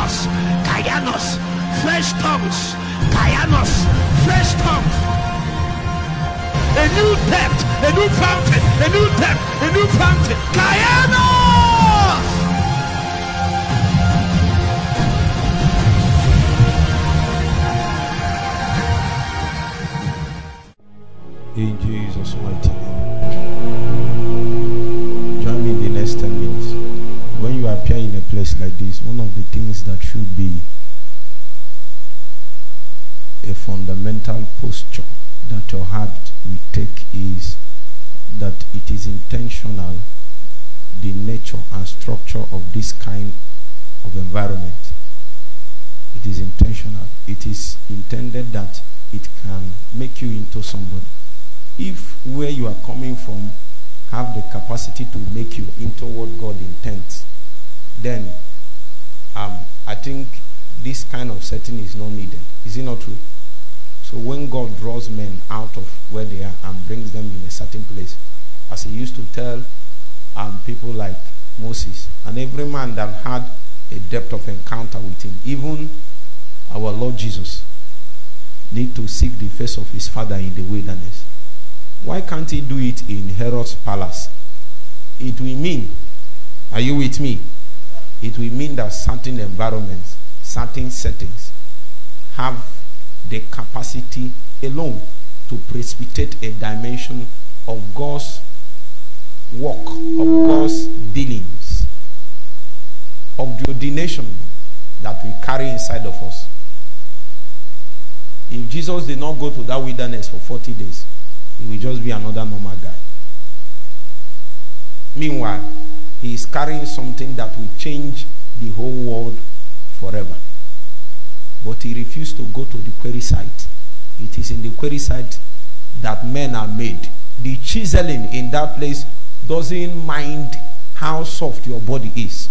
Kainos, Kainos, fresh tongues, Kainos, fresh tongues. A new depth, a new fountain, a new depth, a new fountain. Kainos! In Jesus' mighty name. Like this, one of the things that should be a fundamental posture that your heart will take is that it is intentional, the nature and structure of this kind of environment. It is intentional. It is intended that it can make you into somebody. If where you are coming from have the capacity to make you into what God intends, then um, I think this kind of setting is not needed. Is it not true? So when God draws men out of where they are and brings them in a certain place, as he used to tell um, people like Moses, and every man that had a depth of encounter with him, even our Lord Jesus, need to seek the face of his father in the wilderness. Why can't he do it in Herod's palace? It will mean, are you with me? It will mean that certain environments, certain settings have the capacity alone to precipitate a dimension of God's work, of God's dealings, of the ordination that we carry inside of us. If Jesus did not go to that wilderness for 40 days, he will just be another normal guy. Meanwhile, he is carrying something that will change the whole world forever. But he refused to go to the quarry site. It is in the quarry site that men are made. The chiseling in that place doesn't mind how soft your body is.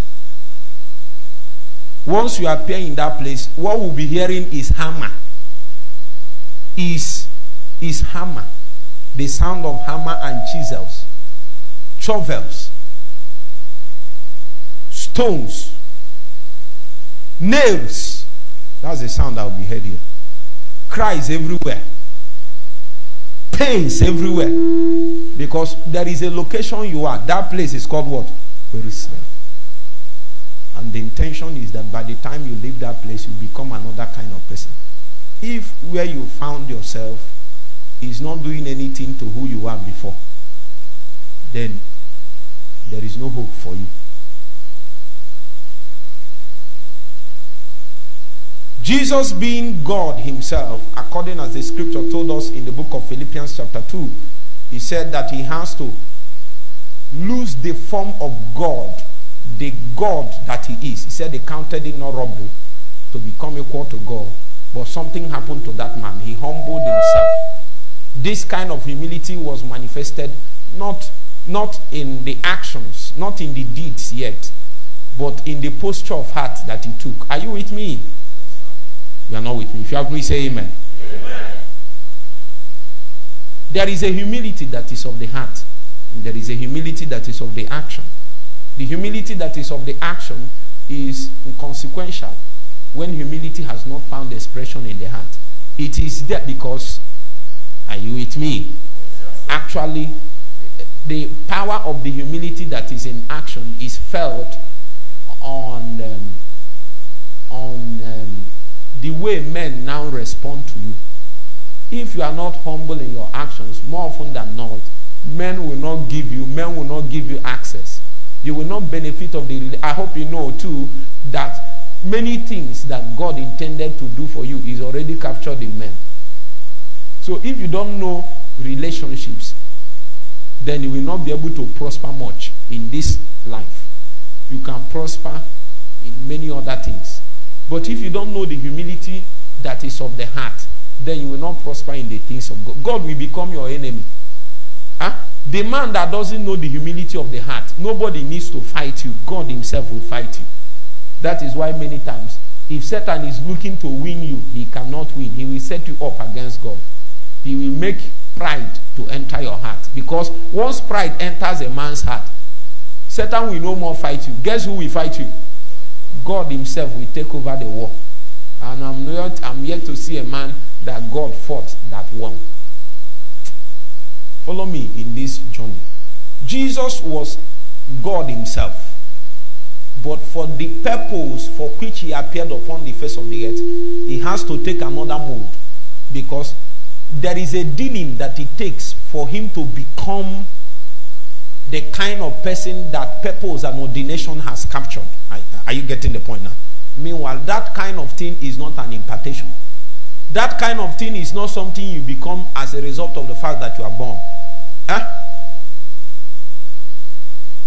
Once you appear in that place, what we'll be hearing is hammer. Is is hammer. The sound of hammer and chisels, shovels, stones, nails. That's the sound will be heard here. Cries everywhere. Pains everywhere. Because there is a location you are. That place is called what? Jerusalem. And the intention is that by the time you leave that place, you become another kind of person. If where you found yourself is not doing anything to who you were before, then there is no hope for you. Jesus being God himself, according as the scripture told us in the book of Philippians chapter 2, he said that he has to lose the form of God, the God that he is. He said they counted it not robbery to become equal to God. But something happened to that man. He humbled himself. This kind of humility was manifested not, not in the actions, not in the deeds yet, but in the posture of heart that he took. Are you with me? You are not with me. If you agree, say amen. amen. There is a humility that is of the heart. There is a humility that is of the action. The humility that is of the action is inconsequential when humility has not found expression in the heart. It is there because, are you with me? Actually, the power of the humility that is in action is felt on um, on um, the way men now respond to you. If you are not humble in your actions, more often than not, men will not give you, men will not give you access. You will not benefit of the. I hope you know too that many things that God intended to do for you is already captured in men. So if you don't know relationships, then you will not be able to prosper much in this life. You can prosper in many other things. But if you don't know the humility that is of the heart, then you will not prosper in the things of God. God will become your enemy. Huh? The man that doesn't know the humility of the heart, nobody needs to fight you. God Himself will fight you. That is why many times, if Satan is looking to win you, he cannot win. He will set you up against God. He will make pride to enter your heart. Because once pride enters a man's heart, Satan will no more fight you. Guess who will fight you? God Himself will take over the war. And I'm not I'm yet to see a man that God fought that won. Follow me in this journey. Jesus was God Himself. But for the purpose for which He appeared upon the face of the earth, He has to take another mode. Because there is a dealing that it takes for Him to become the kind of person that purpose and ordination has captured. Are, you getting the point now? Meanwhile, that kind of thing is not an impartation. That kind of thing is not something you become as a result of the fact that you are born. Huh?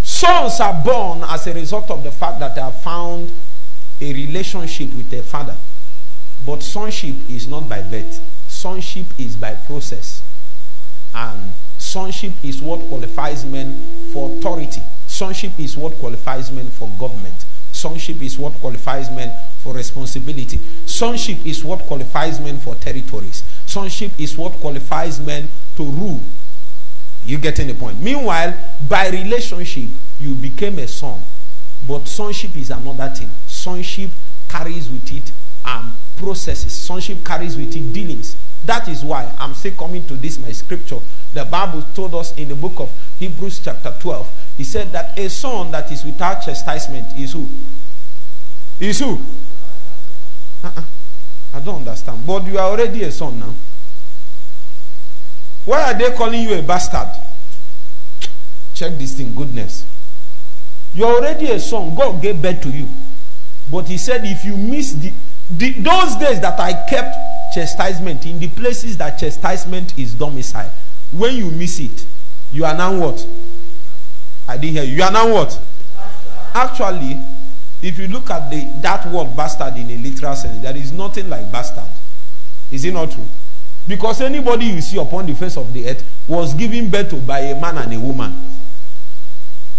Sons are born as a result of the fact that they have found a relationship with their father. But sonship is not by birth, sonship is by process. And sonship is what qualifies men for authority, sonship is what qualifies men for government, sonship is what qualifies men for responsibility, sonship is what qualifies men for territories, sonship is what qualifies men to rule you getting the point? Meanwhile, by relationship, you became a son. But sonship is another thing. Sonship carries with it um, processes. Sonship carries with it dealings. That is why I'm still coming to this, my scripture. The Bible told us in the book of Hebrews, chapter 12, he said that a son that is without chastisement is who? Is who? Uh-uh. I don't understand. But you are already a son now. Why are they calling you a bastard? Check this thing, goodness. You're already a son. God gave birth to you. But he said, if you miss the, the those days that I kept chastisement in the places that chastisement is domicile, when you miss it, you are now what? I didn't hear you. You are now what? Actually, if you look at the that word bastard in a literal sense, there is nothing like bastard. Is it not true? Because anybody you see upon the face of the earth was given birth to by a man and a woman.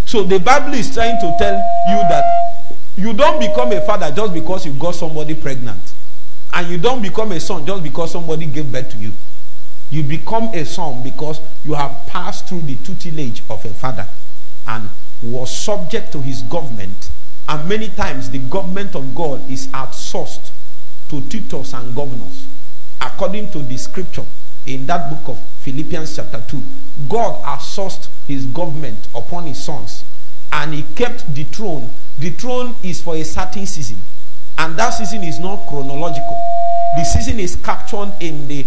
So the Bible is trying to tell you that you don't become a father just because you got somebody pregnant. And you don't become a son just because somebody gave birth to you. You become a son because you have passed through the tutelage of a father and was subject to his government. And many times the government of God is outsourced to tutors and governors according to the scripture in that book of Philippians chapter 2, God assured his government upon his sons and he kept the throne. The throne is for a certain season, and that season is not chronological. The season is captured in the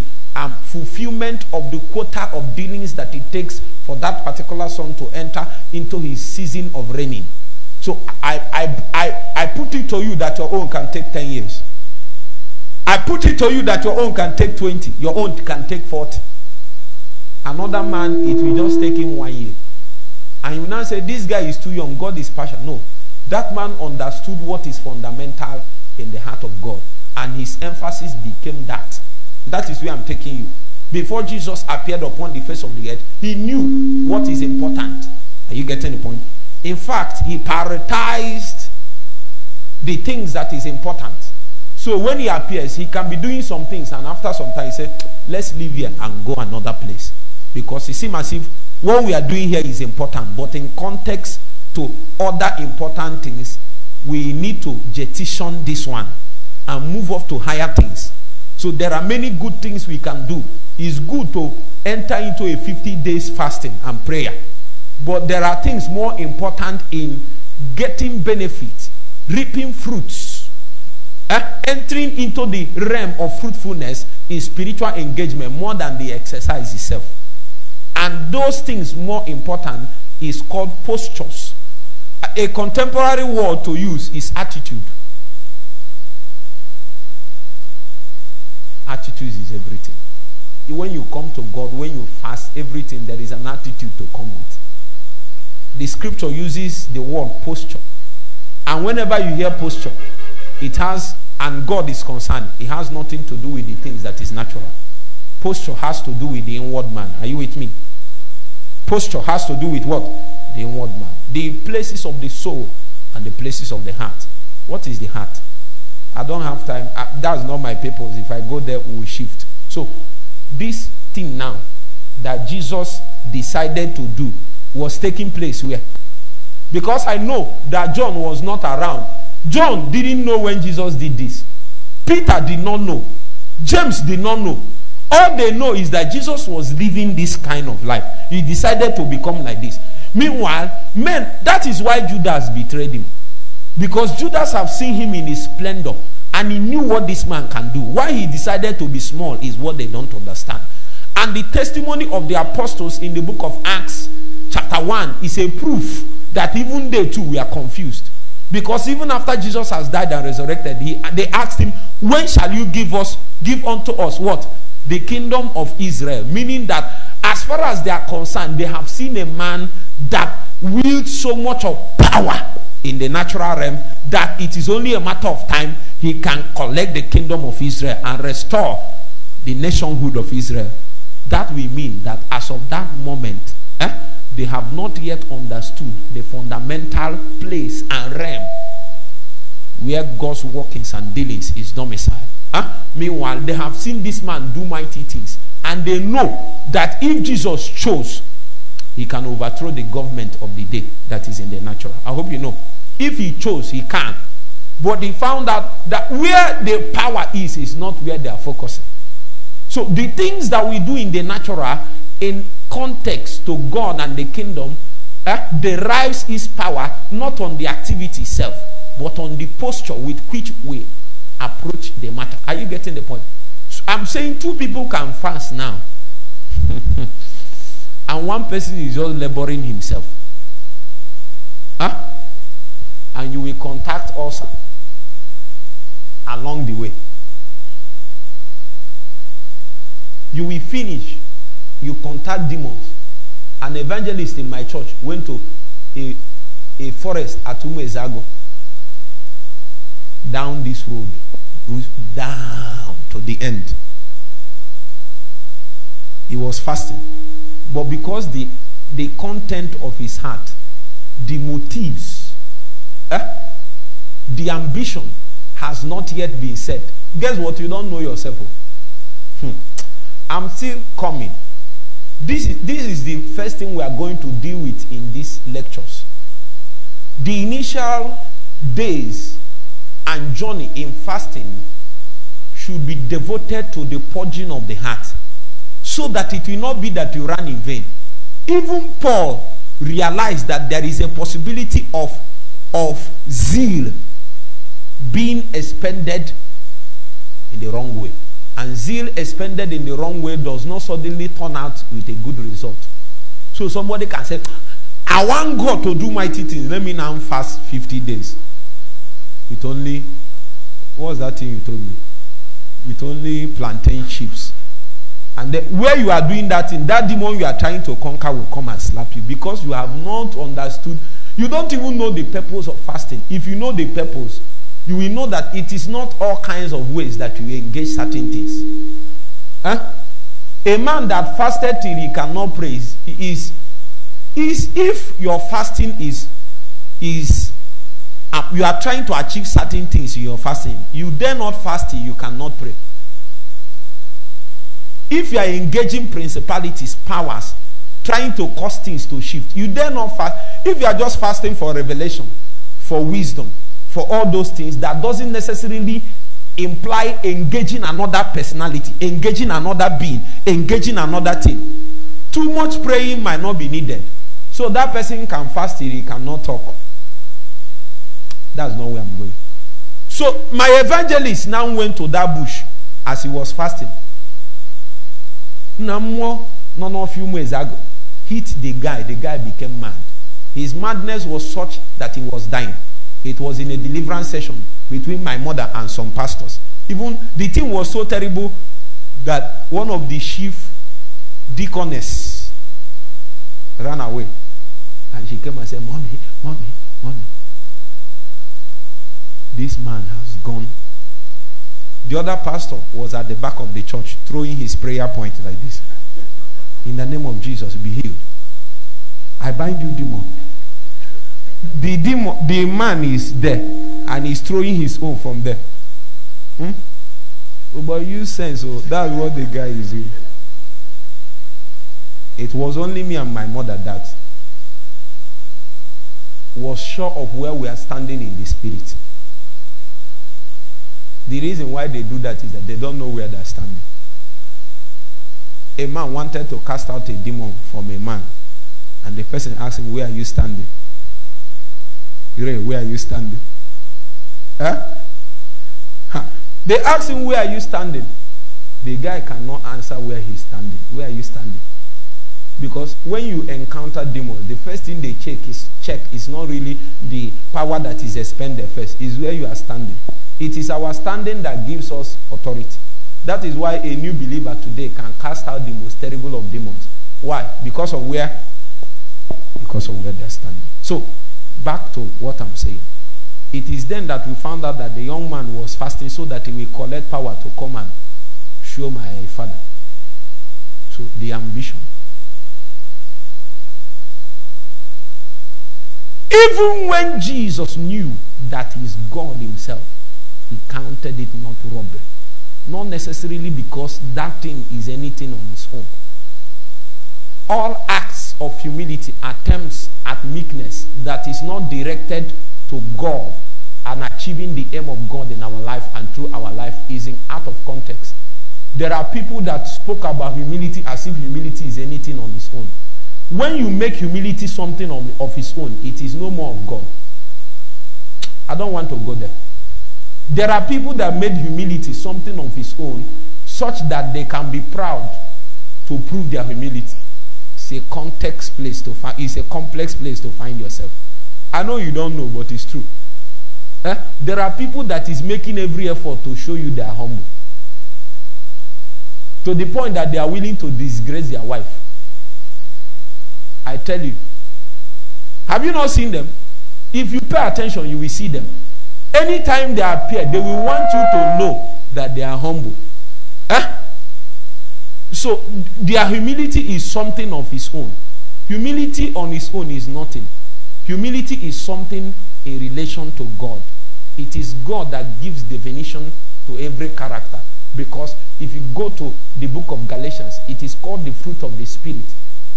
fulfillment of the quota of dealings that it takes for that particular son to enter into his season of reigning. So I, I, I, I put it to you that your own can take 10 years. I put it to you that your own can take 20, your own can take 40. Another man, it will just take him one year. And you now say, This guy is too young, God is partial. No. That man understood what is fundamental in the heart of God. And his emphasis became that. That is where I'm taking you. Before Jesus appeared upon the face of the earth, he knew what is important. Are you getting the point? In fact, he prioritized the things that is important. So when he appears, he can be doing some things, and after some time, he said, "Let's leave here and go another place," because it seems as if what we are doing here is important, but in context to other important things, we need to jettison this one and move off to higher things. So there are many good things we can do. It's good to enter into a 50 days fasting and prayer. But there are things more important in getting benefit, reaping fruits uh, entering into the realm of fruitfulness in spiritual engagement more than the exercise itself. And those things more important is called postures. A contemporary word to use is attitude. Attitude is everything. When you come to God, when you fast, everything, there is an attitude to come with. The scripture uses the word posture. And whenever you hear posture, it has, and God is concerned, it has nothing to do with the things that is natural. Posture has to do with the inward man. Are you with me? Posture has to do with what? The inward man. The places of the soul and the places of the heart. What is the heart? I don't have time. I, that's not my purpose. If I go there, we will shift. So, this thing now that Jesus decided to do was taking place where? Because I know that John was not around John didn't know when Jesus did this. Peter did not know. James did not know. All they know is that Jesus was living this kind of life. He decided to become like this. Meanwhile, men, that is why Judas betrayed him. Because Judas have seen him in his splendor and he knew what this man can do. Why he decided to be small is what they don't understand. And the testimony of the apostles in the book of Acts, chapter 1, is a proof that even they too were confused. Because even after Jesus has died and resurrected, he, they asked him, When shall you give us, give unto us what? The kingdom of Israel. Meaning that as far as they are concerned, they have seen a man that wields so much of power in the natural realm that it is only a matter of time he can collect the kingdom of Israel and restore the nationhood of Israel. That will mean that as of that moment, eh, they have not yet understood the fundamental place and realm where God's workings and dealings is domiciled. Huh? Meanwhile, they have seen this man do mighty things, and they know that if Jesus chose, he can overthrow the government of the day that is in the natural. I hope you know. If he chose, he can. But he found out that where the power is, is not where they are focusing. So the things that we do in the natural, in context to God and the kingdom, eh, derives its power not on the activity itself, but on the posture with which we approach the matter. Are you getting the point? So I'm saying two people can fast now. and one person is just laboring himself. Huh? And you will contact us along the way. You will finish, you contact demons. An evangelist in my church went to a, a forest at Umezago, down this road, down to the end. He was fasting. But because the, the content of his heart, the motives, eh, the ambition has not yet been set. Guess what? You don't know yourself. Hmm. I'm still coming. This is, this is the first thing we are going to deal with in these lectures. The initial days and journey in fasting should be devoted to the purging of the heart so that it will not be that you run in vain. Even Paul realized that there is a possibility of, of zeal being expended in the wrong way. And zeal expended in the wrong way does not suddenly turn out with a good result. So somebody can say, I want God to do mighty things. Let me now fast 50 days. With only, what's that thing you told me? With only plantain chips. And then where you are doing that thing, that demon you are trying to conquer will come and slap you because you have not understood. You don't even know the purpose of fasting. If you know the purpose, you will know that it is not all kinds of ways that you engage certain things. Huh? A man that fasted till he cannot pray is, is, is if your fasting is is uh, you are trying to achieve certain things in your fasting, you dare not fast you cannot pray. If you are engaging principalities, powers, trying to cause things to shift, you dare not fast. If you are just fasting for revelation, for wisdom, for all those things, that doesn't necessarily imply engaging another personality, engaging another being, engaging another thing. Too much praying might not be needed. So that person can fast till he cannot talk. That's not where I'm going. So my evangelist now went to that bush as he was fasting. Namwo, none of you ago, hit the guy. The guy became mad. His madness was such that he was dying. It was in a deliverance session between my mother and some pastors. Even the thing was so terrible that one of the chief deaconess ran away. And she came and said, Mommy, Mommy, Mommy, this man has gone. The other pastor was at the back of the church throwing his prayer point like this. In the name of Jesus, be healed. I bind you, demon. The demon, the man is there and he's throwing his own from there. Hmm? Oh, but you sense, oh, that's what the guy is doing. It was only me and my mother that was sure of where we are standing in the spirit. The reason why they do that is that they don't know where they're standing. A man wanted to cast out a demon from a man, and the person asked him, Where are you standing? Where are you standing? Huh? Huh. They asked him, Where are you standing? The guy cannot answer where he's standing. Where are you standing? Because when you encounter demons, the first thing they check is check is not really the power that is expended first, is where you are standing. It is our standing that gives us authority. That is why a new believer today can cast out the most terrible of demons. Why? Because of where? Because of where they are standing. So, back to what I'm saying. It is then that we found out that the young man was fasting so that he will collect power to come and show my father. So, the ambition. Even when Jesus knew that he's God himself, he counted it not robbery. Not necessarily because that thing is anything on its own. All acts of humility, attempts at meekness that is not directed to God and achieving the aim of God in our life and through our life is in out of context. There are people that spoke about humility as if humility is anything on its own. When you make humility something of, of its own, it is no more of God. I don't want to go there. There are people that made humility something of his own, such that they can be proud to prove their humility. It's a context place to find. It's a complex place to find yourself. I know you don't know, but it's true. Eh? There are people that is making every effort to show you they are humble, to the point that they are willing to disgrace their wife. I tell you. Have you not seen them? If you pay attention, you will see them. Anytime they appear, they will want you to know that they are humble. Eh? So their humility is something of its own. Humility on its own is nothing. Humility is something in relation to God. It is God that gives definition to every character. Because if you go to the book of Galatians, it is called the fruit of the Spirit.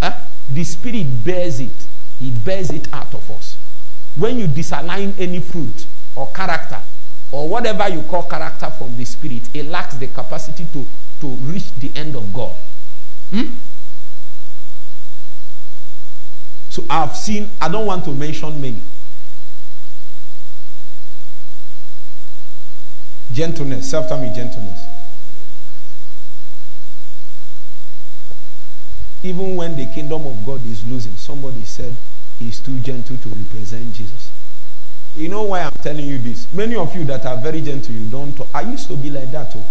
Eh? The Spirit bears it, He bears it out of us. When you disalign any fruit or character, or whatever you call character from the Spirit, it lacks the capacity to, to reach the end of God. Hmm? So I've seen, I don't want to mention many. Gentleness, self tell me gentleness. Even when the kingdom of God is losing, somebody said he's too gentle to represent Jesus. You know why I'm telling you this? Many of you that are very gentle, you don't talk. I used to be like that too.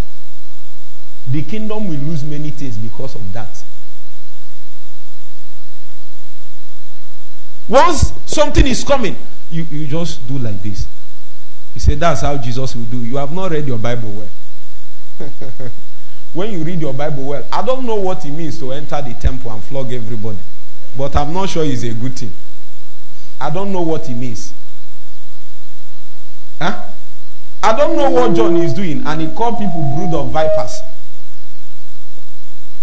The kingdom will lose many things because of that. Once something is coming, you, you just do like this. He said that's how Jesus will do. You have not read your Bible well. when you read your Bible well, I don't know what it means to enter the temple and flog everybody. But I'm not sure it's a good thing. I don't know what it means. Huh? I don't know what John is doing, and he called people brood of vipers.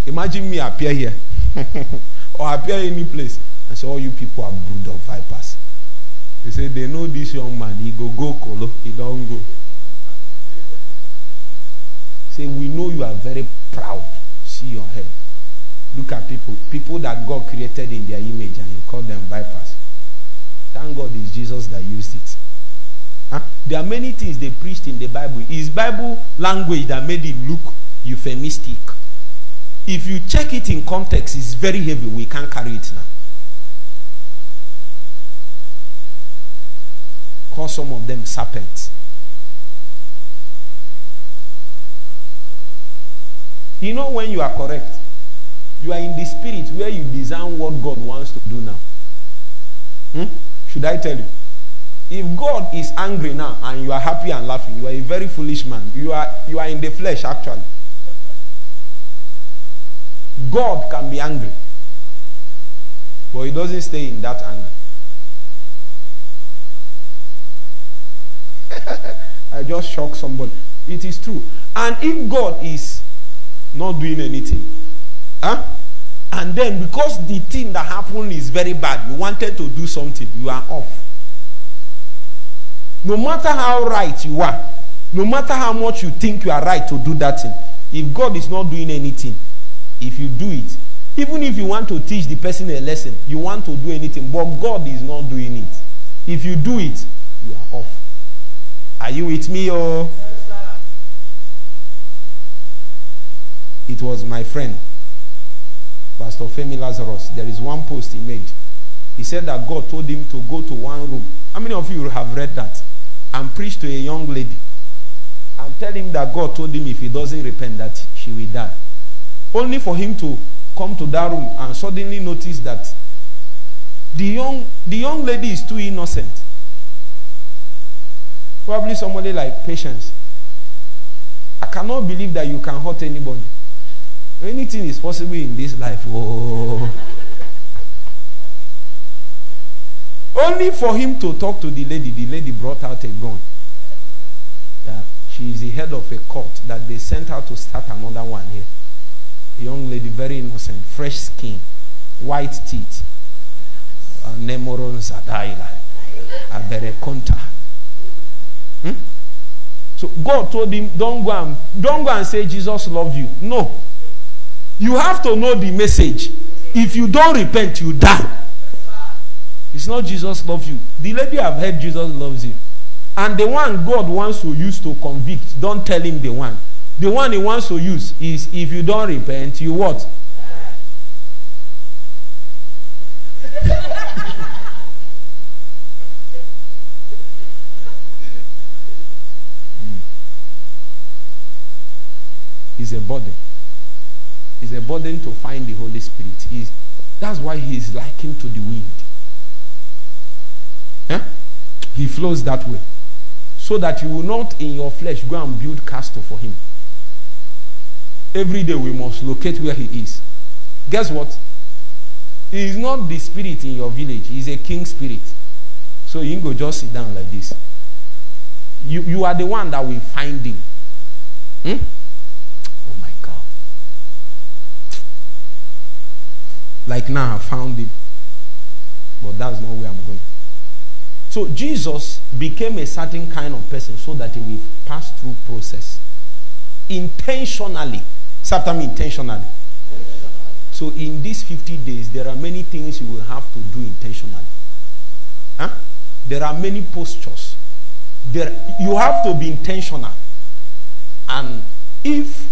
Imagine me appear here or appear any place and say, All you people are brood of vipers. He said, They know this young man, he go go colo, he don't go. Say, We know you are very proud. See your head. Look at people, people that God created in their image, and you call them vipers. Thank God it's Jesus that used it. Huh? There are many things they preached in the Bible. It's Bible language that made it look euphemistic. If you check it in context, it's very heavy. We can't carry it now. Call some of them serpents. You know when you are correct, you are in the spirit where you design what God wants to do now. Hmm? Should I tell you? If God is angry now and you are happy and laughing, you are a very foolish man. You are you are in the flesh actually. God can be angry. But he doesn't stay in that anger. I just shocked somebody. It is true. And if God is not doing anything, huh? and then because the thing that happened is very bad, you wanted to do something, you are off. No matter how right you are, No matter how much you think you are right to do that thing, if God is not doing anything, if you do it, even if you want to teach the person a lesson, you want to do anything, but God is not doing it. If you do it, you are off. Are you with me or? It was my friend, Pastor Femi Lazarus. There is one post he made. He said that God told him to go to one room. How many of you have read that? And preach to a young lady. And tell him that God told him if he doesn't repent that she will die. Only for him to come to that room and suddenly notice that the young, the young lady is too innocent. Probably somebody like patience. I cannot believe that you can hurt anybody. Anything is possible in this life. Oh. Only for him to talk to the lady, the lady brought out a gun. That she is the head of a court, that they sent her to start another one here. A young lady, very innocent, fresh skin, white teeth. Nemoron Zadaila. Aberekonta. Hmm? So God told him, Don't go and don't go and say Jesus loves you. No. You have to know the message. If you don't repent, you die. It's not Jesus loves you. The lady have heard Jesus loves you. And the one God wants to use to convict, don't tell him the one. The one he wants to use is if you don't repent, you what? Is a burden. It's a burden to find the Holy Spirit. He's, that's why he is likened to the wind. Eh? He flows that way. So that you will not in your flesh go and build castle for him. Every day we must locate where he is. Guess what? He is not the spirit in your village, he is a king spirit. So you go just sit down like this. You, you are the one that will find him. Hmm? Oh my God. Like now, I found him. But that's not where I'm going. So Jesus became a certain kind of person so that he will pass through process intentionally. After me, intentionally. So in these 50 days, there are many things you will have to do intentionally. Huh? There are many postures. There, you have to be intentional. And if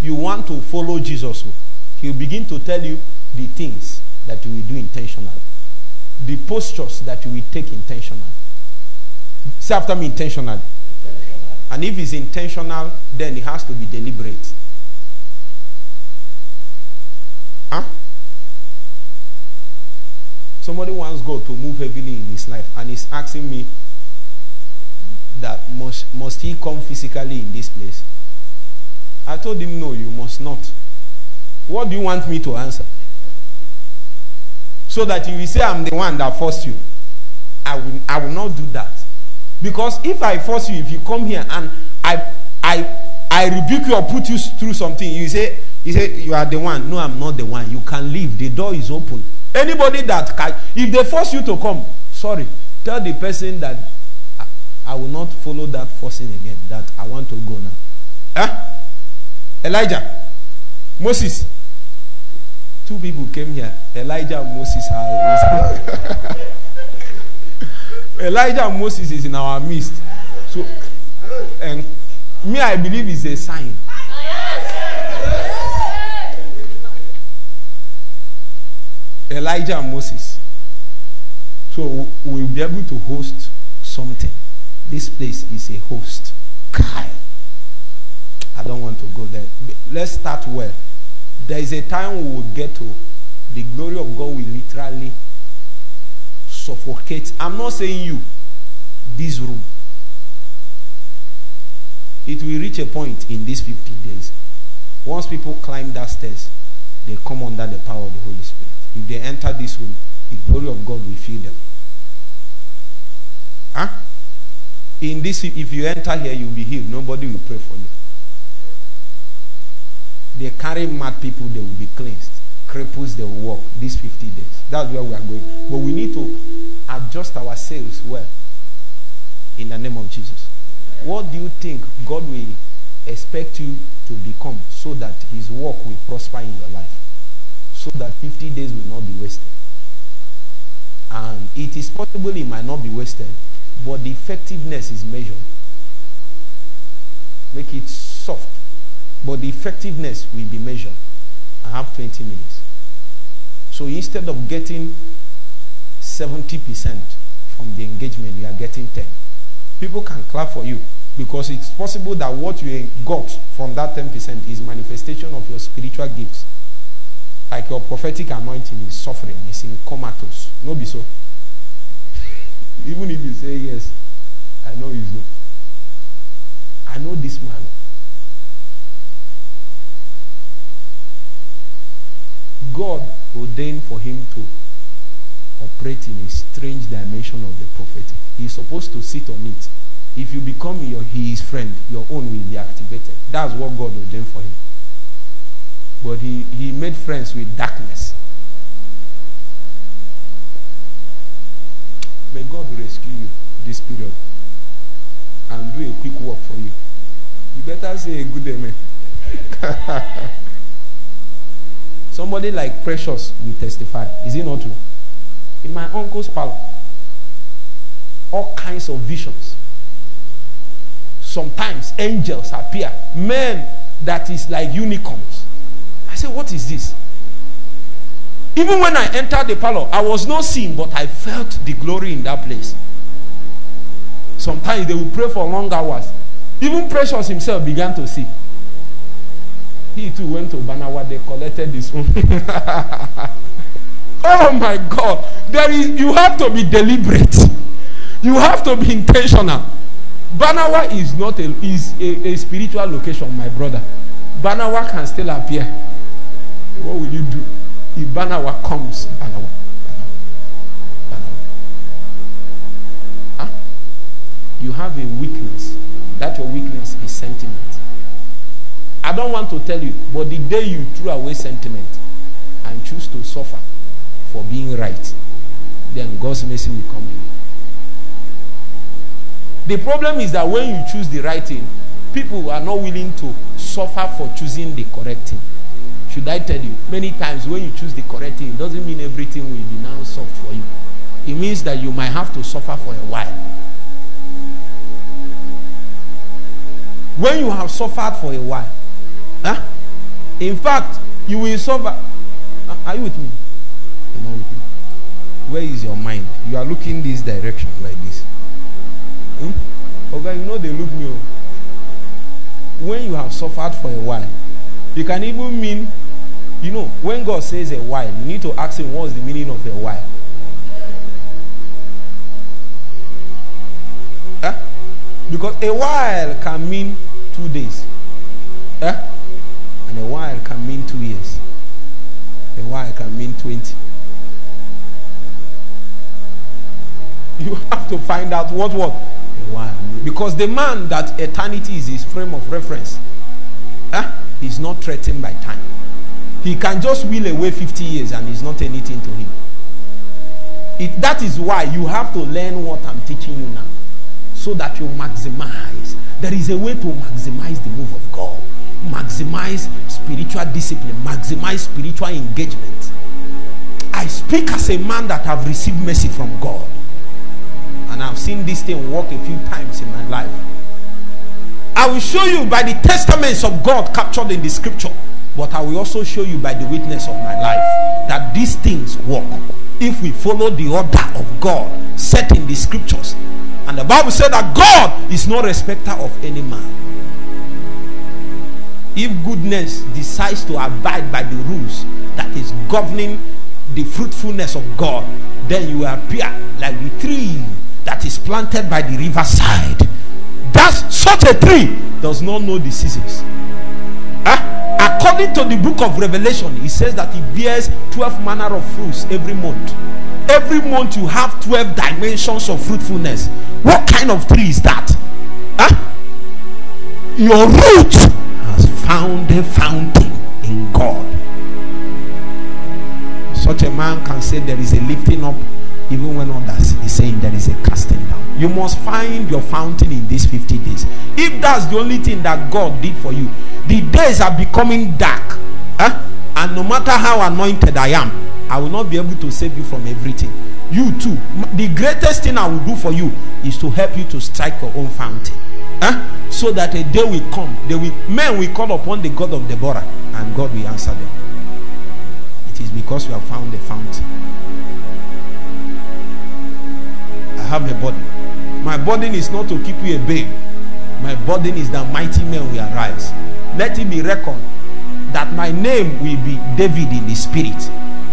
you want to follow Jesus, he'll begin to tell you the things that you will do intentionally the postures that we take intentionally. Say after me intentionally. And if it's intentional, then it has to be deliberate. Huh? Somebody wants God to move heavily in his life and he's asking me that must, must he come physically in this place? I told him, no, you must not. What do you want me to answer? So that you will say I'm the one that forced you. I will, I will not do that. Because if I force you, if you come here and I, I, I rebuke you or put you through something, you say, you say you are the one. No, I'm not the one. You can leave. The door is open. Anybody that can, if they force you to come, sorry, tell the person that I, I will not follow that forcing again. That I want to go now. Huh? Elijah, Moses, two people came here. Elijah and moses are elijah and moses is in our midst. So and me i believe is a sign. Elijah and moses. So we'll be able to host something. This place is a host. Kai. i don't want to go there. Let's start well there is a time we will get to the glory of God will literally suffocate. I'm not saying you, this room. It will reach a point in these 50 days. Once people climb that stairs, they come under the power of the Holy Spirit. If they enter this room, the glory of God will fill them. Huh? In this, if you enter here, you'll be healed. Nobody will pray for you. They carry mad people, they will be cleansed. Cripples, they will walk these 50 days. That's where we are going. But we need to adjust ourselves well in the name of Jesus. What do you think God will expect you to become so that his work will prosper in your life? So that 50 days will not be wasted. And it is possible it might not be wasted, but the effectiveness is measured. Make it soft, but the effectiveness will be measured. I have 20 minutes. So instead of getting 70% from the engagement, you are getting 10. People can clap for you because it's possible that what you got from that 10% is manifestation of your spiritual gifts. Like your prophetic anointing is suffering, is in comatose. No be so. Even if you say yes, I know he's no. I know this man. God ordained for him to operate in a strange dimension of the prophetic. He's supposed to sit on it. If you become your his friend, your own will be activated. That's what God ordained for him. But he, he made friends with darkness. May God rescue you this period and do a quick work for you. You better say a good amen. Somebody like Precious will testify. Is it not true? In my uncle's parlor, all kinds of visions. Sometimes angels appear, men that is like unicorns. I say, What is this? Even when I entered the parlor, I was not seen, but I felt the glory in that place. Sometimes they will pray for long hours. Even Precious himself began to see. He too went to Banawa, they collected this one. oh my God. There is you have to be deliberate. You have to be intentional. Banawa is not a is a, a spiritual location, my brother. Banawa can still appear. What will you do? If Banawa comes, Banawa. You have a weakness. That your weakness is sentiment. I don't want to tell you, but the day you threw away sentiment and choose to suffer for being right, then God's mercy will come in. The problem is that when you choose the right thing, people are not willing to suffer for choosing the correct thing. Should I tell you? Many times when you choose the correct thing, it doesn't mean everything will be now soft for you. It means that you might have to suffer for a while. When you have suffered for a while, Huh? In fact, you will suffer. Are you with me? Am I with you? Where is your mind? You are looking this direction like this. Hmm? Okay, you know they look me. When you have suffered for a while, you can even mean, you know, when God says a while, you need to ask him what's the meaning of a while. Huh? Because a while can mean two days. Huh? And a while can mean two years. A while can mean 20. You have to find out what what a while. Because the man that eternity is his frame of reference, eh, is not threatened by time. He can just wheel away 50 years and it's not anything to him. It, that is why you have to learn what I'm teaching you now. So that you maximize. There is a way to maximize the move of God maximize spiritual discipline, maximize spiritual engagement. I speak as a man that have received mercy from God. And I've seen this thing work a few times in my life. I will show you by the testaments of God captured in the scripture, but I will also show you by the witness of my life that these things work if we follow the order of God set in the scriptures. And the Bible said that God is no respecter of any man if goodness decides to abide by the rules that is governing the fruitfulness of God, then you appear like the tree that is planted by the riverside. That's such a tree does not know the seasons. Huh? According to the book of Revelation, it says that it bears 12 manner of fruits every month. Every month you have 12 dimensions of fruitfulness. What kind of tree is that? Huh? Your root found a fountain in God. Such a man can say there is a lifting up even when others is saying there is a casting down. You must find your fountain in these 50 days. If that's the only thing that God did for you, the days are becoming dark. Huh? And no matter how anointed I am, I will not be able to save you from everything. You too. The greatest thing I will do for you is to help you to strike your own fountain. Huh? So that a day will come, they will men will call upon the God of Deborah, and God will answer them. It is because you have found the fountain. I have a body. My burden is not to keep you a babe. My burden is that mighty men will arise. Let it be reckoned that my name will be David in the spirit,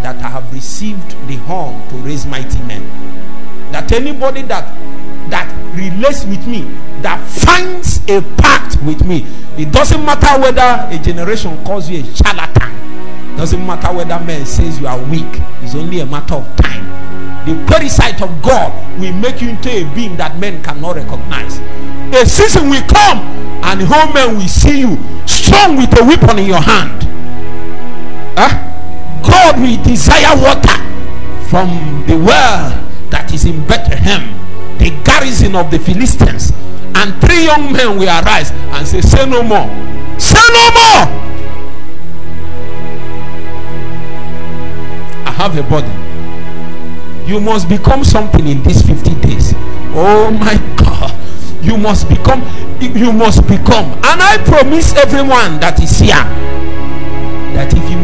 that I have received the horn to raise mighty men. That anybody that that relates with me, that finds a pact with me, it doesn't matter whether a generation calls you a charlatan, doesn't matter whether man says you are weak, it's only a matter of time. The very sight of God will make you into a being that men cannot recognize. A season will come and whole men will see you strong with a weapon in your hand. Huh? God will desire water from the well that is in Bethlehem, the garrison of the Philistines. And three young men will arise and say, Say no more. Say no more. I have a body. You must become something in these 50 days. Oh my God. You must become, you must become. And I promise everyone that is here that if you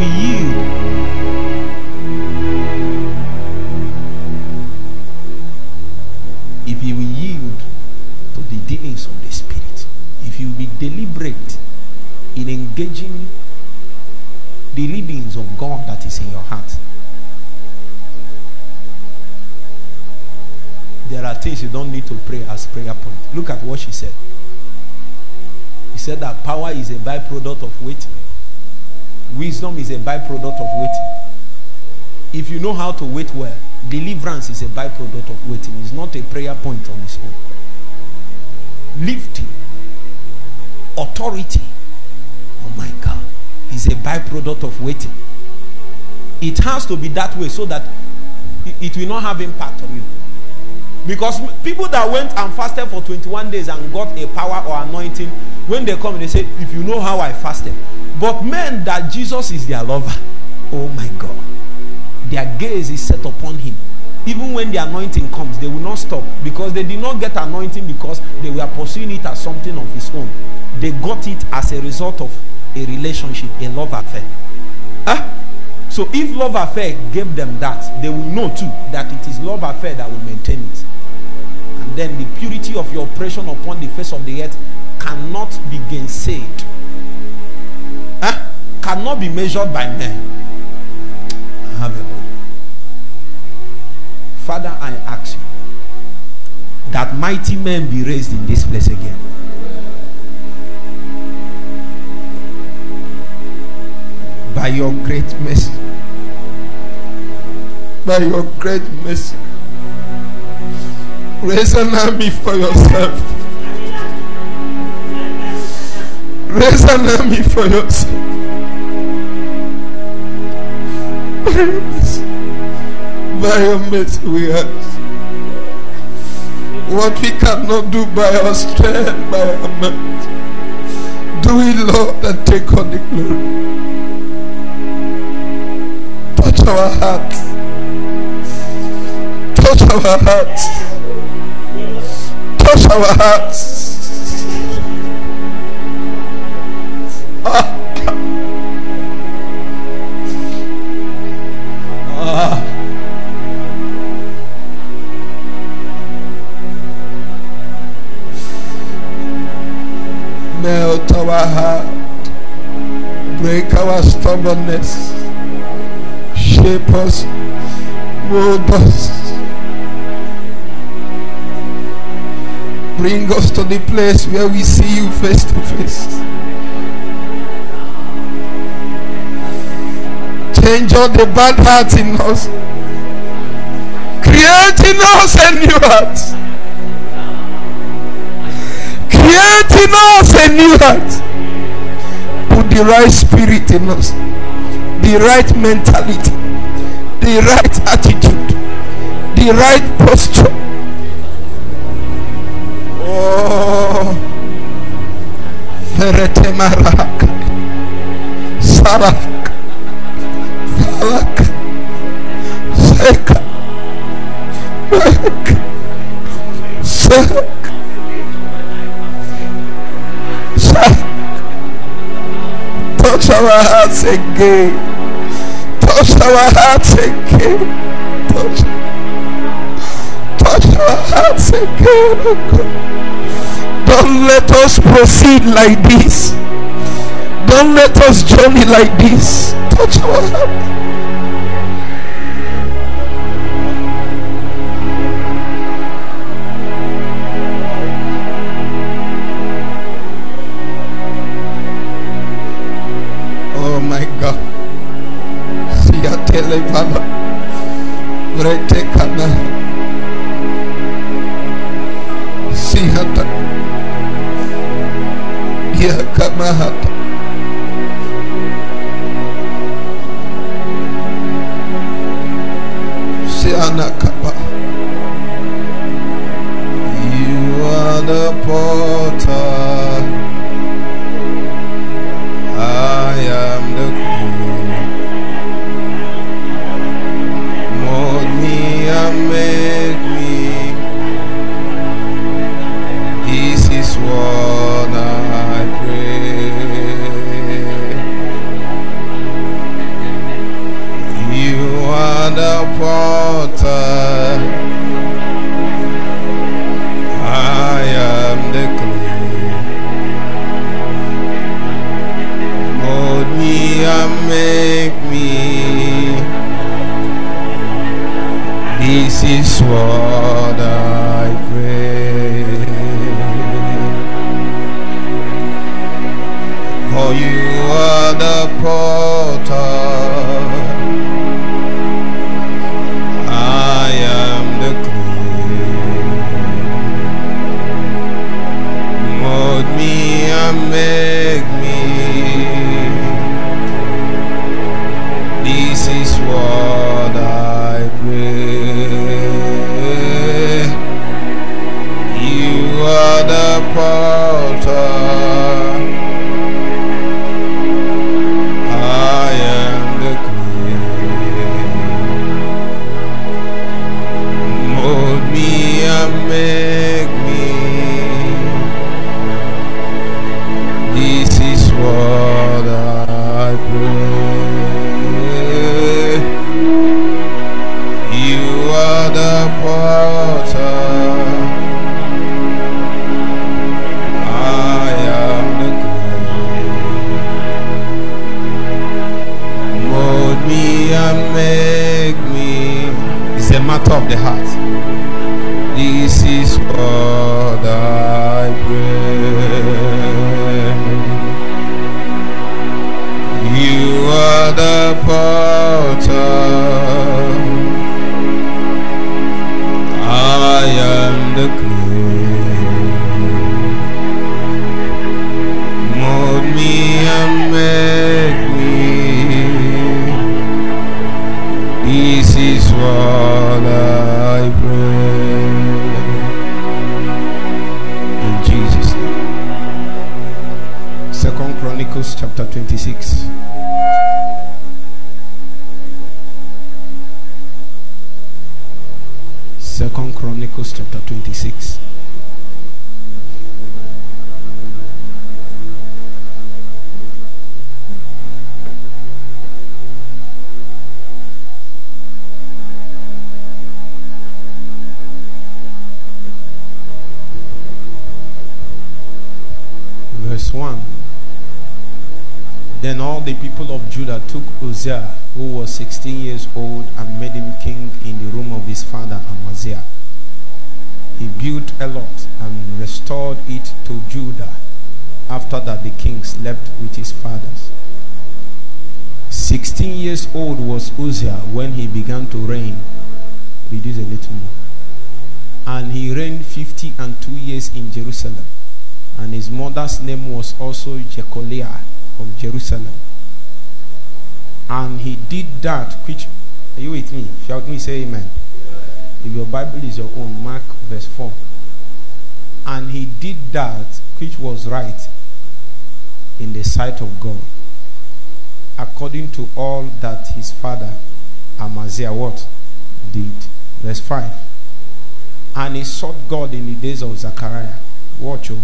engaging the leadings of God that is in your heart, there are things you don't need to pray as prayer point. Look at what she said. He said that power is a byproduct of waiting. Wisdom is a byproduct of waiting. If you know how to wait well, deliverance is a byproduct of waiting. It's not a prayer point on its own. Lifting, authority, oh my God, is a byproduct of waiting. It has to be that way so that it will not have impact on you. Because people that went and fasted for 21 days and got a power or anointing, when they come, they say, If you know how I fasted. But men that Jesus is their lover, oh my God, their gaze is set upon him. Even when the anointing comes, they will not stop because they did not get anointing because they were pursuing it as something of his own. They got it as a result of a relationship, a love affair. Huh? So if love affair gave them that, they will know too that it is love affair that will maintain it And then the purity of your operation upon the face of the earth cannot be gainsaid. Huh? Cannot be measured by men. Body. Father, I ask you that mighty men be raised in this place again. By your great mercy. By your great mercy. Raise an army for yourself. Raise an army for yourself. By your mercy, we ask. What we cannot do by our strength, by our might, do it, Lord, and take on the glory. Our hearts. Touch our hearts touch our hearts. Ah. Ah. Melt our heart, break our stubbornness, us, mold us. Bring us to the place where we see you face to face. Change all the bad hearts in us. Create in us a new heart. Create in us a new heart. Put the right spirit in us. The right mentality. The right attitude. The right posture. Oh, Ferete Marak, Sarak, Falak, Seka, Mek, Sek, Sek. Touch our hearts again. Touch our hearts again. Touch, touch our hearts again, oh God. Don't let us proceed like this. Don't let us journey like this. Touch our hearts. Brete kana. 16 years old was Uzziah when he began to reign. Reduce a little more. And he reigned 50 and 2 years in Jerusalem. And his mother's name was also Jecoliah of Jerusalem. And he did that which, are you with me? Shout me, say amen. If your Bible is your own, mark verse 4. And he did that which was right in the sight of God, according to all that his father Amaziah what did. Verse 5. And he sought God in the days of Zechariah. Watch. Oh,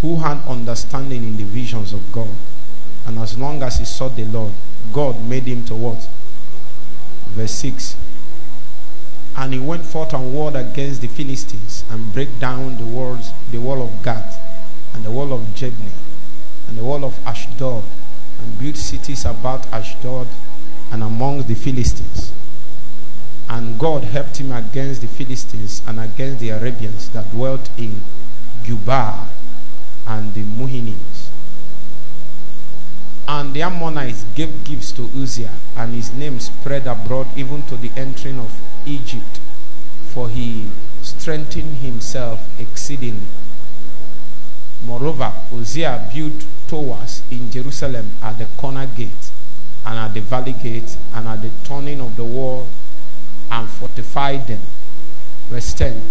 who had understanding in the visions of God. And as long as he sought the Lord, God made him to what? Verse 6. And he went forth and warred against the Philistines and break down the walls, the wall of Gath and the wall of Jabneh and the wall of Ashdod and built cities about Ashdod and among the Philistines. And God helped him against the Philistines and against the Arabians that dwelt in Gurbaal and the Mehunims. And the Ammonites gave gifts to Uzziah, and his name spread abroad even to the entering of Egypt, for he strengthened himself exceedingly. Moreover, Uzziah built towers in Jerusalem at the corner gate, and at the valley gate, and at the turning of the wall, and fortified them. Verse 10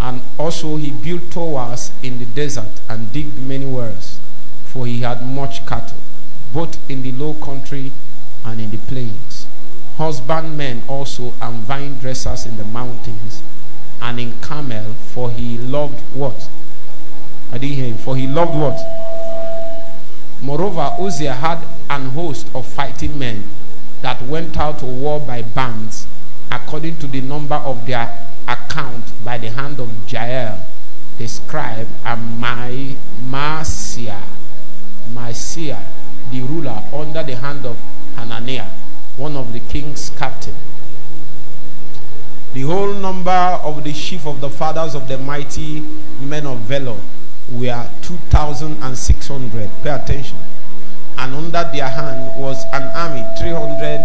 And also he built towers in the desert and digged many wells, for he had much cattle, both in the low country and in the plains husbandmen also and vine dressers in the mountains and in Carmel, for he loved what? I didn't hear him. For he loved what? Moreover, Uzziah had an host of fighting men that went out to war by bands, according to the number of their account by the hand of Jael, the scribe, and my Marcia, Marcia, the ruler, under the hand of Hananiah one of the king's captain. The whole number of the chief of the fathers of the mighty men of valor were 2,600. Pay attention. And under their hand was an army, 300,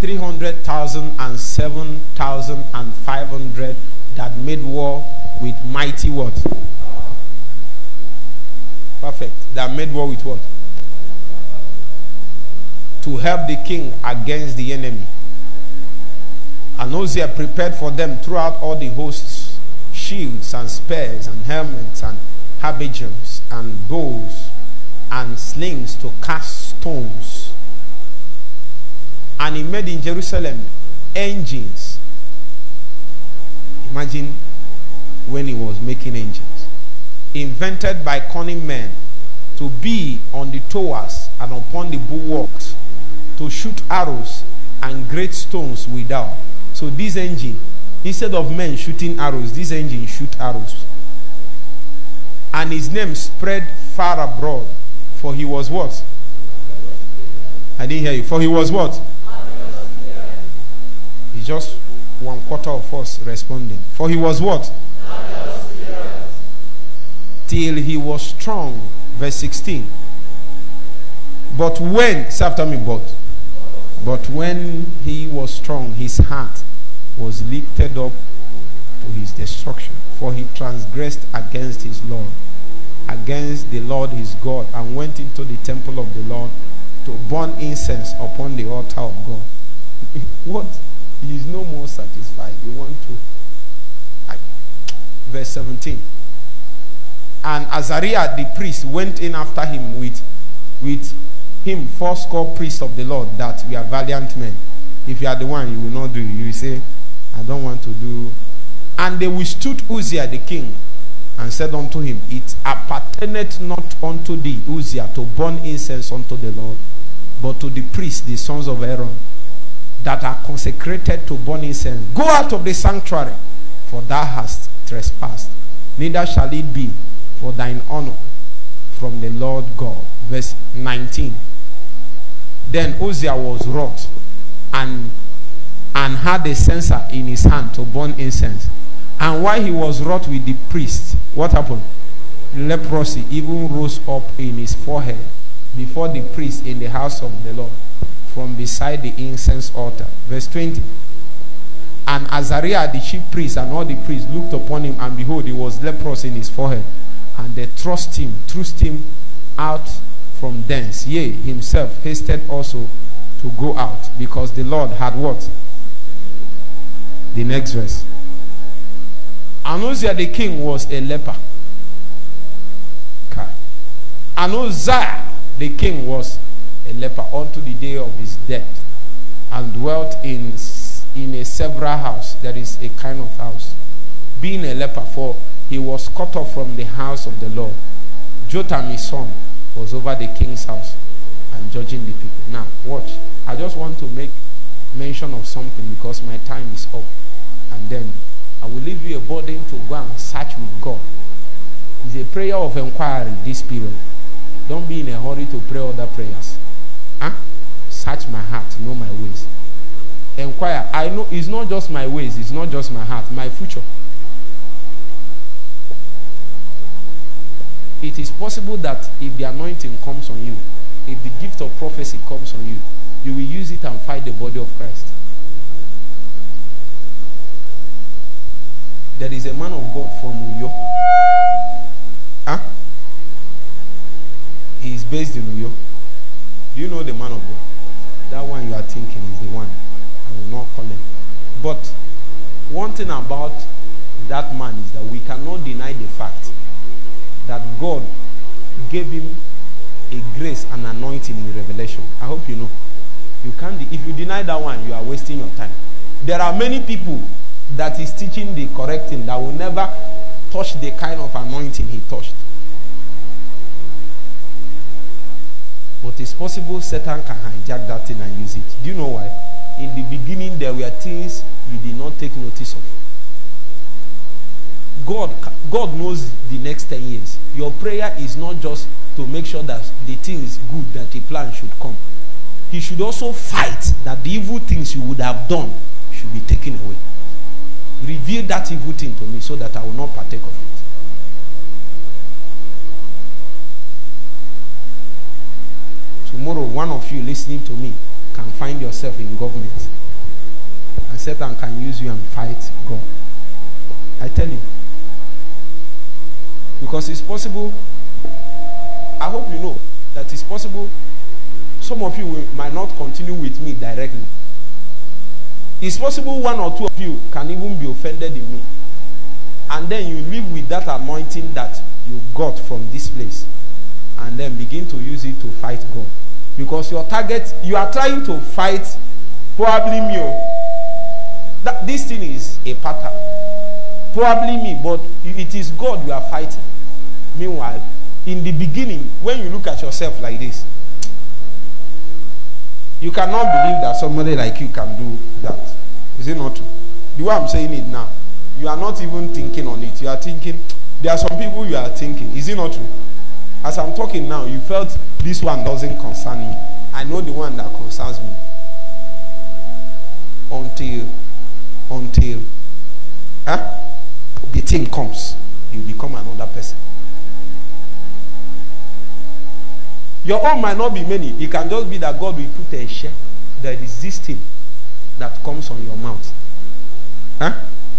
300,000 and 7,500 that made war with mighty what? Perfect. That made war with what? to help the king against the enemy. And Uzziah prepared for them throughout all the hosts shields and spears and helmets and habergeons and bows and slings to cast stones. And he made in Jerusalem engines. Imagine when he was making engines. Invented by cunning men to be on the towers and upon the bulwarks to shoot arrows and great stones without. So this engine, instead of men shooting arrows, this engine shoot arrows. And his name spread far abroad, for he was what? I didn't hear you. For he was what? It's just one quarter of us responding. For he was what? Till he was strong. Verse 16. But when, say after me, but but when he was strong, his heart was lifted up to his destruction. For he transgressed against his Lord, against the Lord his God, and went into the temple of the Lord to burn incense upon the altar of God. what? He is no more satisfied. You want to. Verse 17. And Azariah the priest went in after him with, with him fourscore priests of the Lord that we are valiant men. If you are the one, you will not do. You will say, I don't want to do. And they withstood Uzziah the king and said unto him, It appertaineth not unto thee, Uzziah, to burn incense unto the Lord, but to the priests, the sons of Aaron, that are consecrated to burn incense. Go out of the sanctuary, for thou hast trespassed. Neither shall it be for thine honor from the Lord God. Verse 19. Then Uzziah was wrought and, and had a censer in his hand to burn incense. And while he was wrought with the priest, what happened? Leprosy even rose up in his forehead before the priest in the house of the Lord from beside the incense altar. Verse 20. And Azariah, the chief priest, and all the priests looked upon him, and behold, he was leprous in his forehead. And they thrust him, thrust him out from thence. Yea, himself hasted also to go out because the Lord had what? The next verse. Amaziah the king was a leper. Okay. Amaziah the king was a leper unto the day of his death and dwelt in, in a several house. That is a kind of house. Being a leper, for he was cut off from the house of the Lord. Jotham, his son, was over the king's house and judging the people. Now, watch. I just want to make mention of something because my time is up. And then I will leave you a burden to go and search with God. It's a prayer of inquiry this period. Don't be in a hurry to pray other prayers. Huh? Search my heart, know my ways. Inquire. I know it's not just my ways, it's not just my heart, my future. It is possible that if the anointing comes on you, if the gift of prophecy comes on you, you will use it and fight the body of Christ. There is a man of God from Uyo. Huh? He is based in Uyo. Do you know the man of God? That one you are thinking is the one. I will not call him. But one thing about that man is that we cannot deny the fact that God gave him a grace and anointing in revelation. I hope you know. You can't. If you deny that one, you are wasting your time. There are many people that is teaching the correct thing that will never touch the kind of anointing he touched. But it's possible Satan can hijack that thing and use it. Do you know why? In the beginning, there were things you did not take notice of. God, God knows the next 10 years. Your prayer is not just to make sure that the things good that He planned should come. He should also fight that the evil things you would have done should be taken away. Reveal that evil thing to me so that I will not partake of it. Tomorrow, one of you listening to me can find yourself in government. And Satan can use you and fight God. I tell you. Because it's possible I hope you know that it's possible some of you will, might not continue with me directly. It's possible one or two of you can even be offended in me. And then you live with that anointing that you got from this place. And then begin to use it to fight God. Because your target, you are trying to fight probably me. Oh. That, this thing is a pattern. Probably me, but it is God you are fighting. Meanwhile, in the beginning, when you look at yourself like this, you cannot believe that somebody like you can do that. Is it not true? The way I'm saying it now, you are not even thinking on it. You are thinking, there are some people you are thinking. Is it not true? As I'm talking now, you felt this one doesn't concern me. I know the one that concerns me. Until, until huh, the thing comes, you become another person. Your own might not be many. It can just be that God will put a share, the resisting that comes on your mouth. Huh?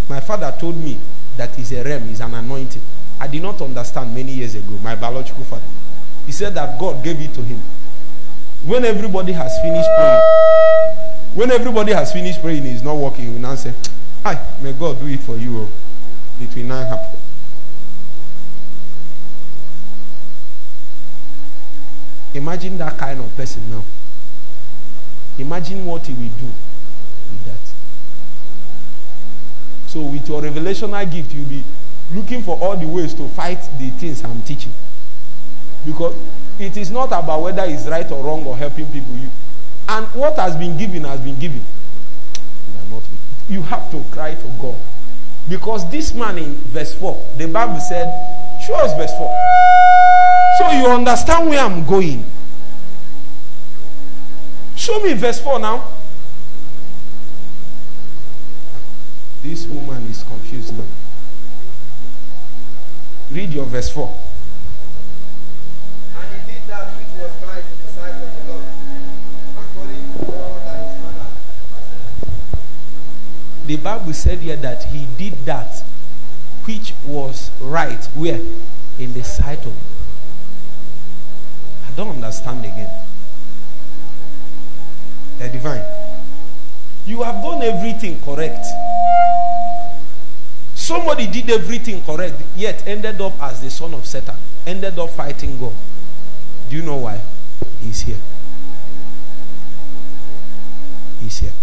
My father told me that is a realm, is an anointing. I did not understand many years ago, my biological father. He said that God gave it to him. When everybody has finished praying, when everybody has finished praying, he's not working, he will now say, Hi, may God do it for you. Oh. It will not happen. Imagine that kind of person now. Imagine what he will do with that. So, with your revelational gift, you'll be looking for all the ways to fight the things I'm teaching. Because it is not about whether it's right or wrong or helping people. You and what has been given has been given. You, not, you have to cry to God. Because this man in verse 4, the Bible said, show us verse 4. So you understand where I'm going. Show me verse 4 now. This woman is confused now. Read your verse 4. And he did that which was right in the sight of the Lord, according to all that his mother The Bible said here that he did that which was right. Where? In the sight of I don't understand again. The divine. You have done everything correct. Somebody did everything correct, yet ended up as the son of Satan, ended up fighting God. Do you know why? He's here. He's here.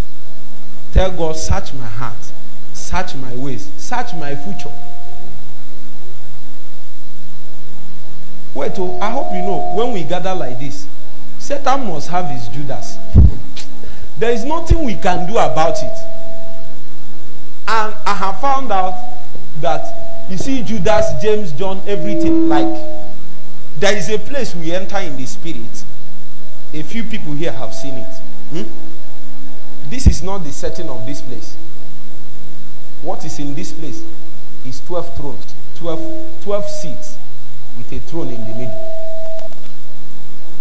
Tell God, search my heart, search my ways, search my future. Wait, oh, I hope you know when we gather like this, Satan must have his Judas. there is nothing we can do about it. And I have found out that you see Judas, James, John, everything like there is a place we enter in the spirit. A few people here have seen it. Hmm? This is not the setting of this place. What is in this place is 12 thrones, 12, 12 seats with a throne in the middle.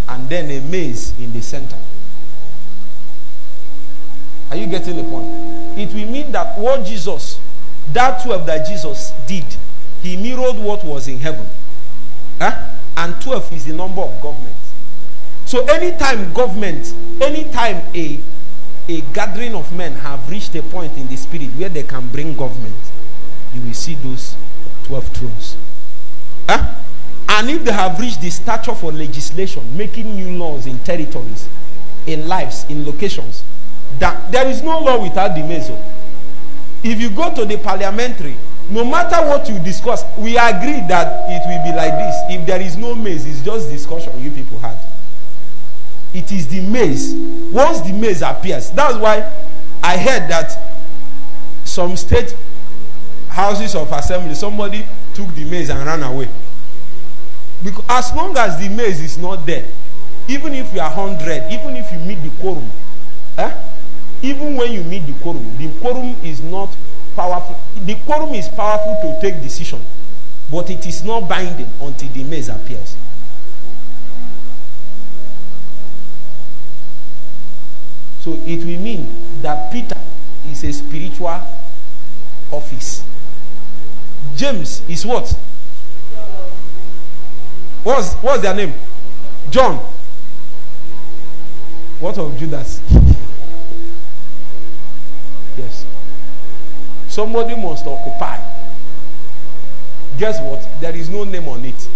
And then a mace in the center. Are you getting the point? It will mean that what Jesus, that 12 that Jesus did, he mirrored what was in heaven. Huh? And 12 is the number of government. So anytime government, anytime a a gathering of men have reached a point in the spirit where they can bring government, you will see those 12 thrones. Huh? And if they have reached the stature for legislation, making new laws in territories, in lives, in locations, that there is no law without the meso. If you go to the parliamentary, no matter what you discuss, we agree that it will be like this. If there is no mace, it's just discussion you people had. It is the mace. Once the mace appears, that's why I heard that some state houses of assembly, somebody took the mace and ran away. Because as long as the mace is not there, even if you are 100, even if you meet the quorum, eh? even when you meet the quorum, the quorum is not powerful. The quorum is powerful to take decision, but it is not binding until the mace appears. So it will mean that Peter is a spiritual office. James is what? What's, what's their name? John. What of Judas? yes. Somebody must occupy. Guess what? There is no name on it.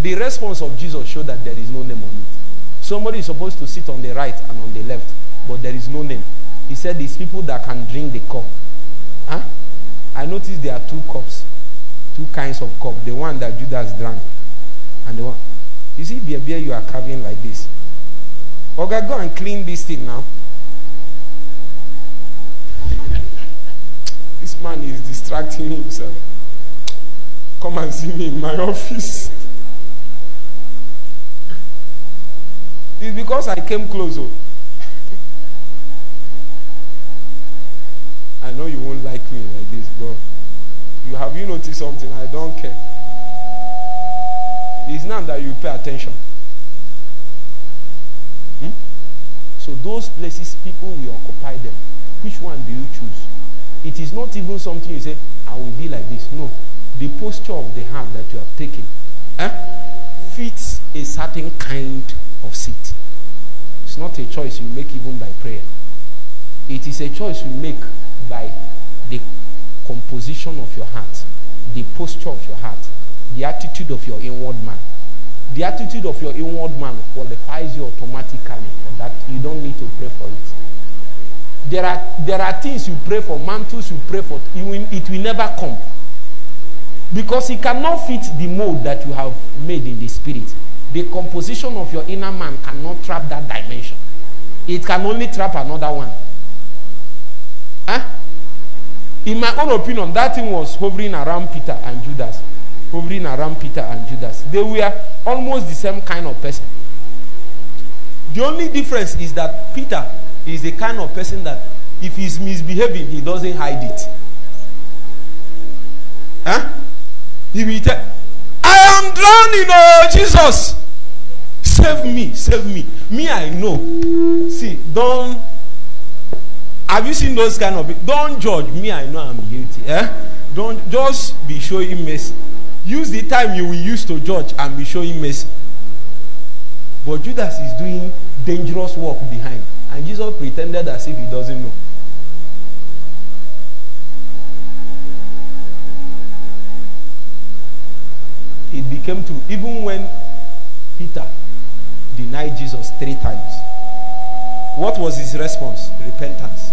The response of Jesus showed that there is no name on it. Somebody is supposed to sit on the right and on the left, but there is no name. He said it's people that can drink the cup. Huh? I noticed there are two cups, two kinds of cup. The one that Judas drank, and the one. You see, beer, beer, you are carving like this. Okay, go and clean this thing now. this man is distracting himself. Come and see me in my office. It's because I came closer. Oh. I know you won't like me like this, but you have you noticed something? I don't care. It's now that you pay attention. Hmm? So those places, people will occupy them. Which one do you choose? It is not even something you say, I will be like this. No. The posture of the hand that you have taken eh, fits a certain kind of seat. It's not a choice you make even by prayer. It is a choice you make by the composition of your heart, the posture of your heart, the attitude of your inward man. The attitude of your inward man qualifies you automatically for that. You don't need to pray for it. There are, there are things you pray for, mantles you pray for, it will, it will never come. Because it cannot fit the mold that you have made in the spirit. The composition of your inner man cannot trap that dimension. It can only trap another one. Huh? In my own opinion, that thing was hovering around Peter and Judas. Hovering around Peter and Judas. They were almost the same kind of person. The only difference is that Peter is the kind of person that if he's misbehaving, he doesn't hide it. Huh? He will tell, I am drowning, oh Jesus. Save me, save me. Me, I know. See, don't. Have you seen those kind of people? Don't judge me. I know I'm guilty. Eh? Don't just be showing mercy. Use the time you will use to judge and be showing mercy. But Judas is doing dangerous work behind. And Jesus pretended as if he doesn't know. It became true. Even when Peter denied Jesus three times, what was his response? Repentance.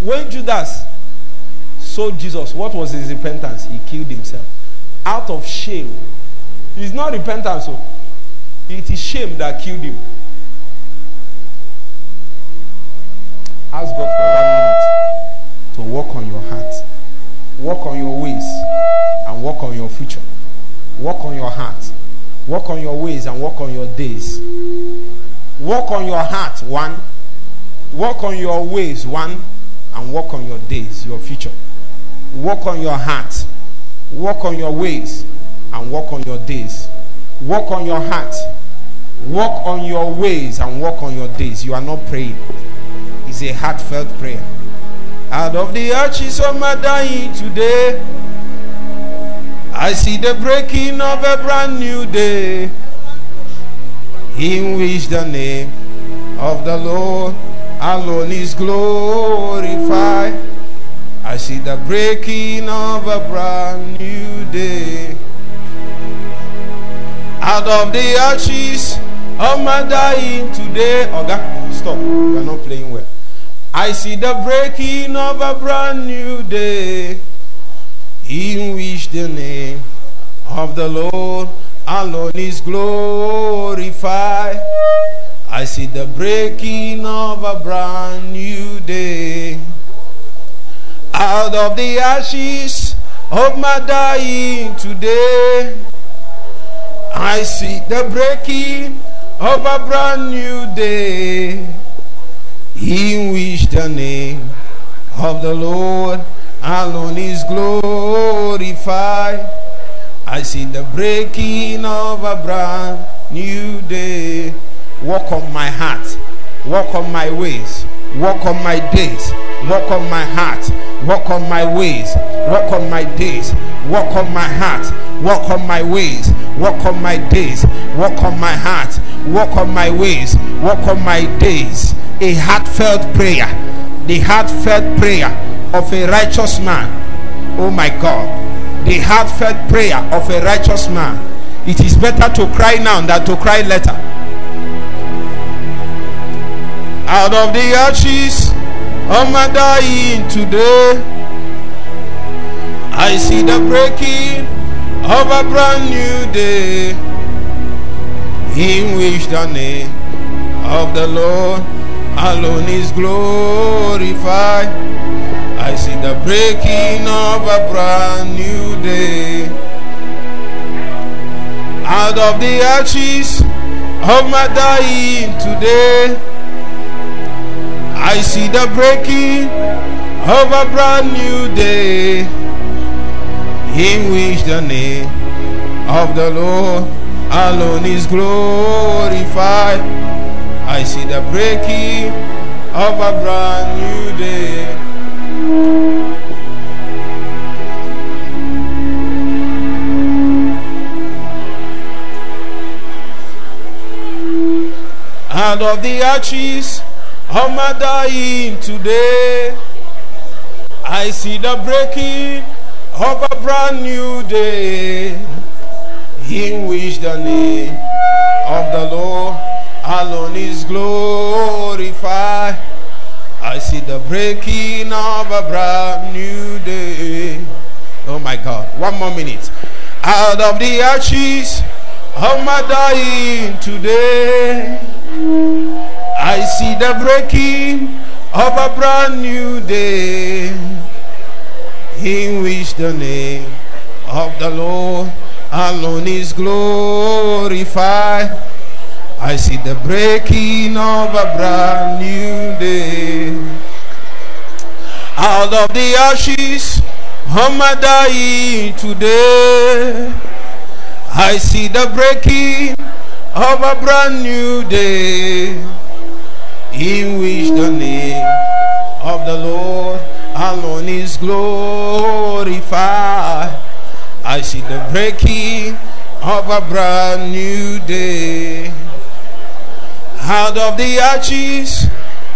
When Judas sold Jesus, what was his repentance? He killed himself. Out of shame. It's not repentance, so oh. it is shame that killed him. Ask God for one minute to work on your heart, work on your ways, and work on your future. Work on your heart, work on your ways, and work on your days. Work on your heart, one. Work on your ways, one. And work on your days, your future. Work on your heart, work on your ways, and work on your days. Work on your heart, work on your ways, and work on your days. You are not praying It's a heartfelt prayer. Out of the ashes of my dying today, I see the breaking of a brand new day. In which the name of the Lord alone is glorified. I see the breaking of a brand new day. Out of the ashes of my dying today. Okay, stop. We're not playing well. I see the breaking of a brand new day in which the name of the Lord alone is glorified. I see the breaking of a brand new day. Out of the ashes of my dying today, I see the breaking of a brand new day in which the name of the Lord alone is glorified. I see the breaking of a brand new day. Walk on my heart, walk on my ways, walk on my days, walk on my heart, walk on my ways, walk on my days, walk on my heart, walk on my ways, walk on my days, walk on my heart, walk on my ways, walk on my days a heartfelt prayer, the heartfelt prayer of a righteous man. Oh my God, the heartfelt prayer of a righteous man. It is better to cry now than to cry later. Out of the ashes of my dying today, I see the breaking of a brand new day in which the name of the Lord alone is glorified. I see the breaking of a brand new day. Out of the ashes of my dying today, I see the breaking of a brand new day in which the name of the Lord alone is glorified. I see the breaking of a brand new day. Out of the arches my dying today, I see the breaking of a brand new day in which the name of the Lord alone is glorified. I see the breaking of a brand new day. Oh my God. One more minute. Out of the ashes of my dying today, I see the breaking of a brand new day in which the name of the Lord alone is glorified. I see the breaking of a brand new day. Out of the ashes of my dying today, I see the breaking of a brand new day in which the name of the Lord alone is glorified. I see the breaking of a brand new day out of the ashes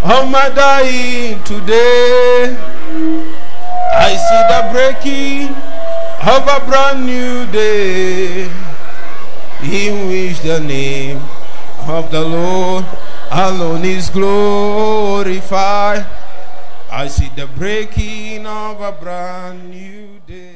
of my dying today. I see the breaking of a brand new day in which the name of the Lord alone is glorified. I see the breaking of a brand new day.